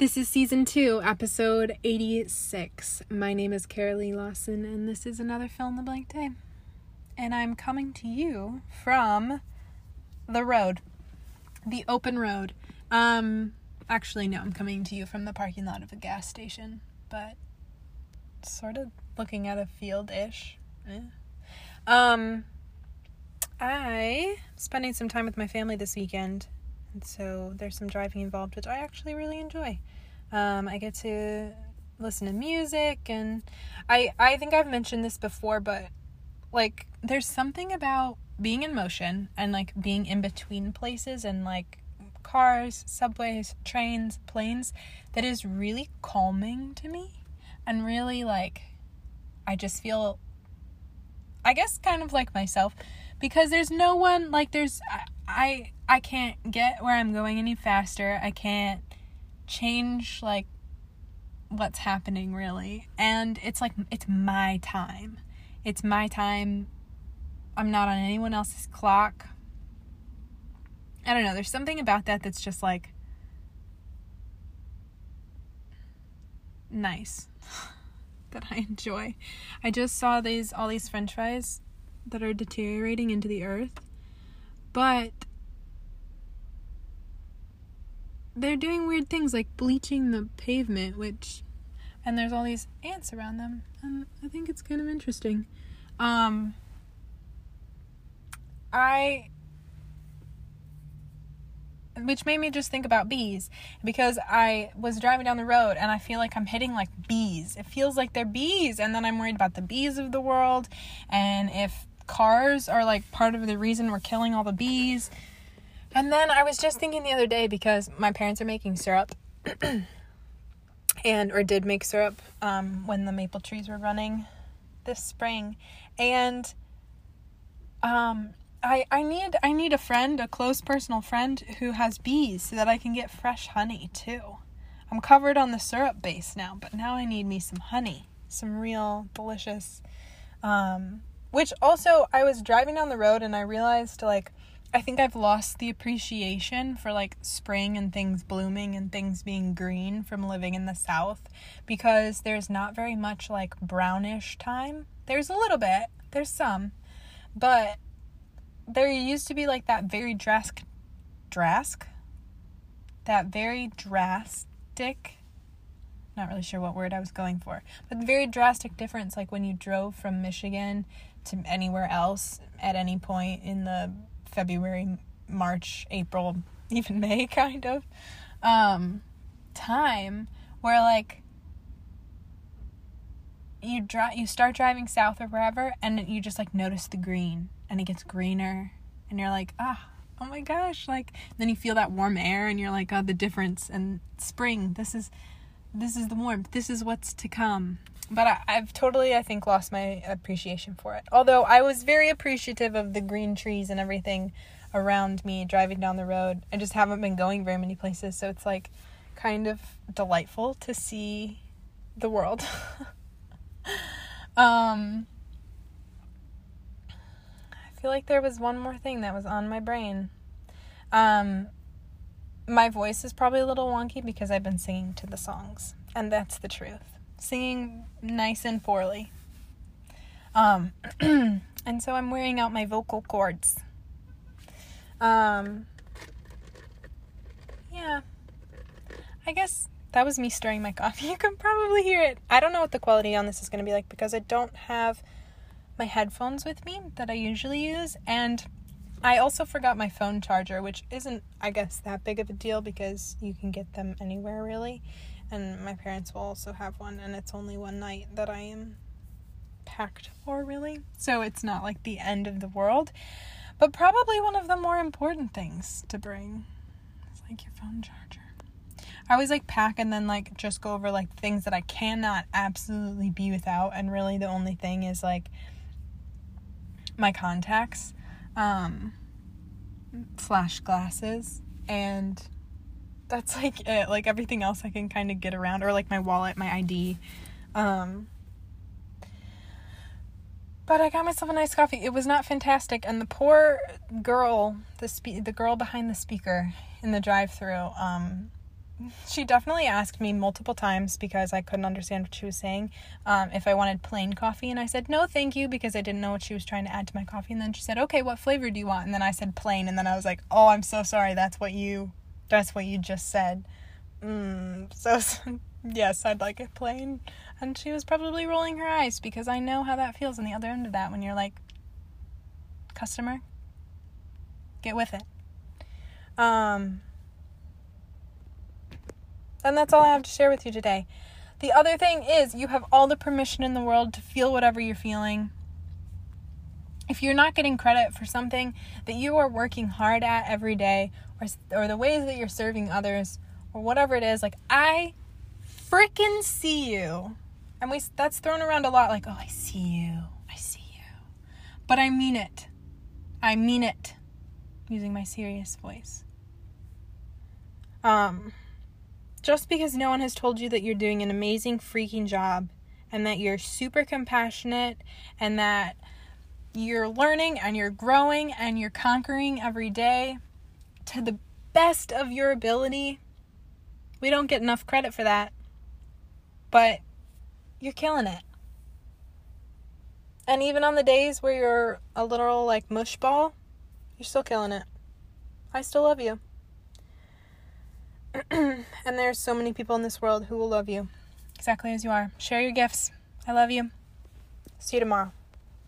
This is season two, episode 86. My name is Carolee Lawson, and this is another fill in the blank day. And I'm coming to you from the road, the open road. Um, actually, no, I'm coming to you from the parking lot of a gas station, but sort of looking at a field ish. Eh. Um, I'm spending some time with my family this weekend, and so there's some driving involved, which I actually really enjoy. Um, I get to listen to music, and I I think I've mentioned this before, but like there's something about being in motion and like being in between places and like cars, subways, trains, planes that is really calming to me and really like I just feel I guess kind of like myself because there's no one like there's I, I can't get where I'm going any faster. I can't change like what's happening really. And it's like it's my time. It's my time. I'm not on anyone else's clock. I don't know, there's something about that that's just like nice that I enjoy. I just saw these all these french fries that are deteriorating into the earth. But they're doing weird things like bleaching the pavement, which and there's all these ants around them, and I think it's kind of interesting. Um I which made me just think about bees because I was driving down the road and I feel like I'm hitting like bees. It feels like they're bees, and then I'm worried about the bees of the world and if cars are like part of the reason we're killing all the bees. And then I was just thinking the other day because my parents are making syrup and or did make syrup um, when the maple trees were running this spring and um I, I need I need a friend, a close personal friend who has bees so that I can get fresh honey too. I'm covered on the syrup base now, but now I need me some honey, some real delicious um which also I was driving down the road and I realized like I think I've lost the appreciation for like spring and things blooming and things being green from living in the south because there's not very much like brownish time. There's a little bit, there's some, but there used to be like that very drastic drask? That very drastic not really sure what word I was going for but very drastic difference like when you drove from Michigan to anywhere else at any point in the February March April even May kind of um time where like you drive you start driving south or wherever and you just like notice the green and it gets greener and you're like ah oh my gosh like then you feel that warm air and you're like oh the difference and spring. This is this is the warmth. This is what's to come but I, i've totally i think lost my appreciation for it although i was very appreciative of the green trees and everything around me driving down the road i just haven't been going very many places so it's like kind of delightful to see the world um I feel like there was one more thing that was on my brain. Um, my voice is probably a little wonky because I've been singing to the songs, and that's the truth. Singing nice and poorly. Um, and so I'm wearing out my vocal cords. Um, yeah. I guess that was me stirring my coffee. You can probably hear it. I don't know what the quality on this is going to be like because I don't have my headphones with me that I usually use, and I also forgot my phone charger, which isn't, I guess, that big of a deal because you can get them anywhere really. And my parents will also have one, and it's only one night that I am packed for, really. So it's not like the end of the world, but probably one of the more important things to bring. It's like your phone charger. I always like pack and then like just go over like things that I cannot absolutely be without, and really the only thing is like my contacts, um, flash glasses, and that's like it. Like everything else I can kind of get around, or like my wallet, my ID. Um, but I got myself a nice coffee. It was not fantastic, and the poor girl, the spe- the girl behind the speaker in the drive-through, um, she definitely asked me multiple times because I couldn't understand what she was saying um, if I wanted plain coffee. And I said, no, thank you, because I didn't know what she was trying to add to my coffee. And then she said, okay, what flavor do you want? And then I said plain. And then I was like, oh, I'm so sorry. That's what you, that's what you just said. Mm, so, yes, I'd like it plain. And she was probably rolling her eyes because I know how that feels on the other end of that when you're like, customer, get with it. Um, and that's all I have to share with you today. The other thing is, you have all the permission in the world to feel whatever you're feeling. If you're not getting credit for something that you are working hard at every day, or, or the ways that you're serving others, or whatever it is, like, I freaking see you. And we that's thrown around a lot like, oh, I see you. I see you. But I mean it. I mean it. Using my serious voice. Um, just because no one has told you that you're doing an amazing freaking job and that you're super compassionate and that you're learning and you're growing and you're conquering every day to the best of your ability, we don't get enough credit for that. But you're killing it. And even on the days where you're a literal like mush ball, you're still killing it. I still love you. and there's so many people in this world who will love you exactly as you are. Share your gifts. I love you. See you tomorrow.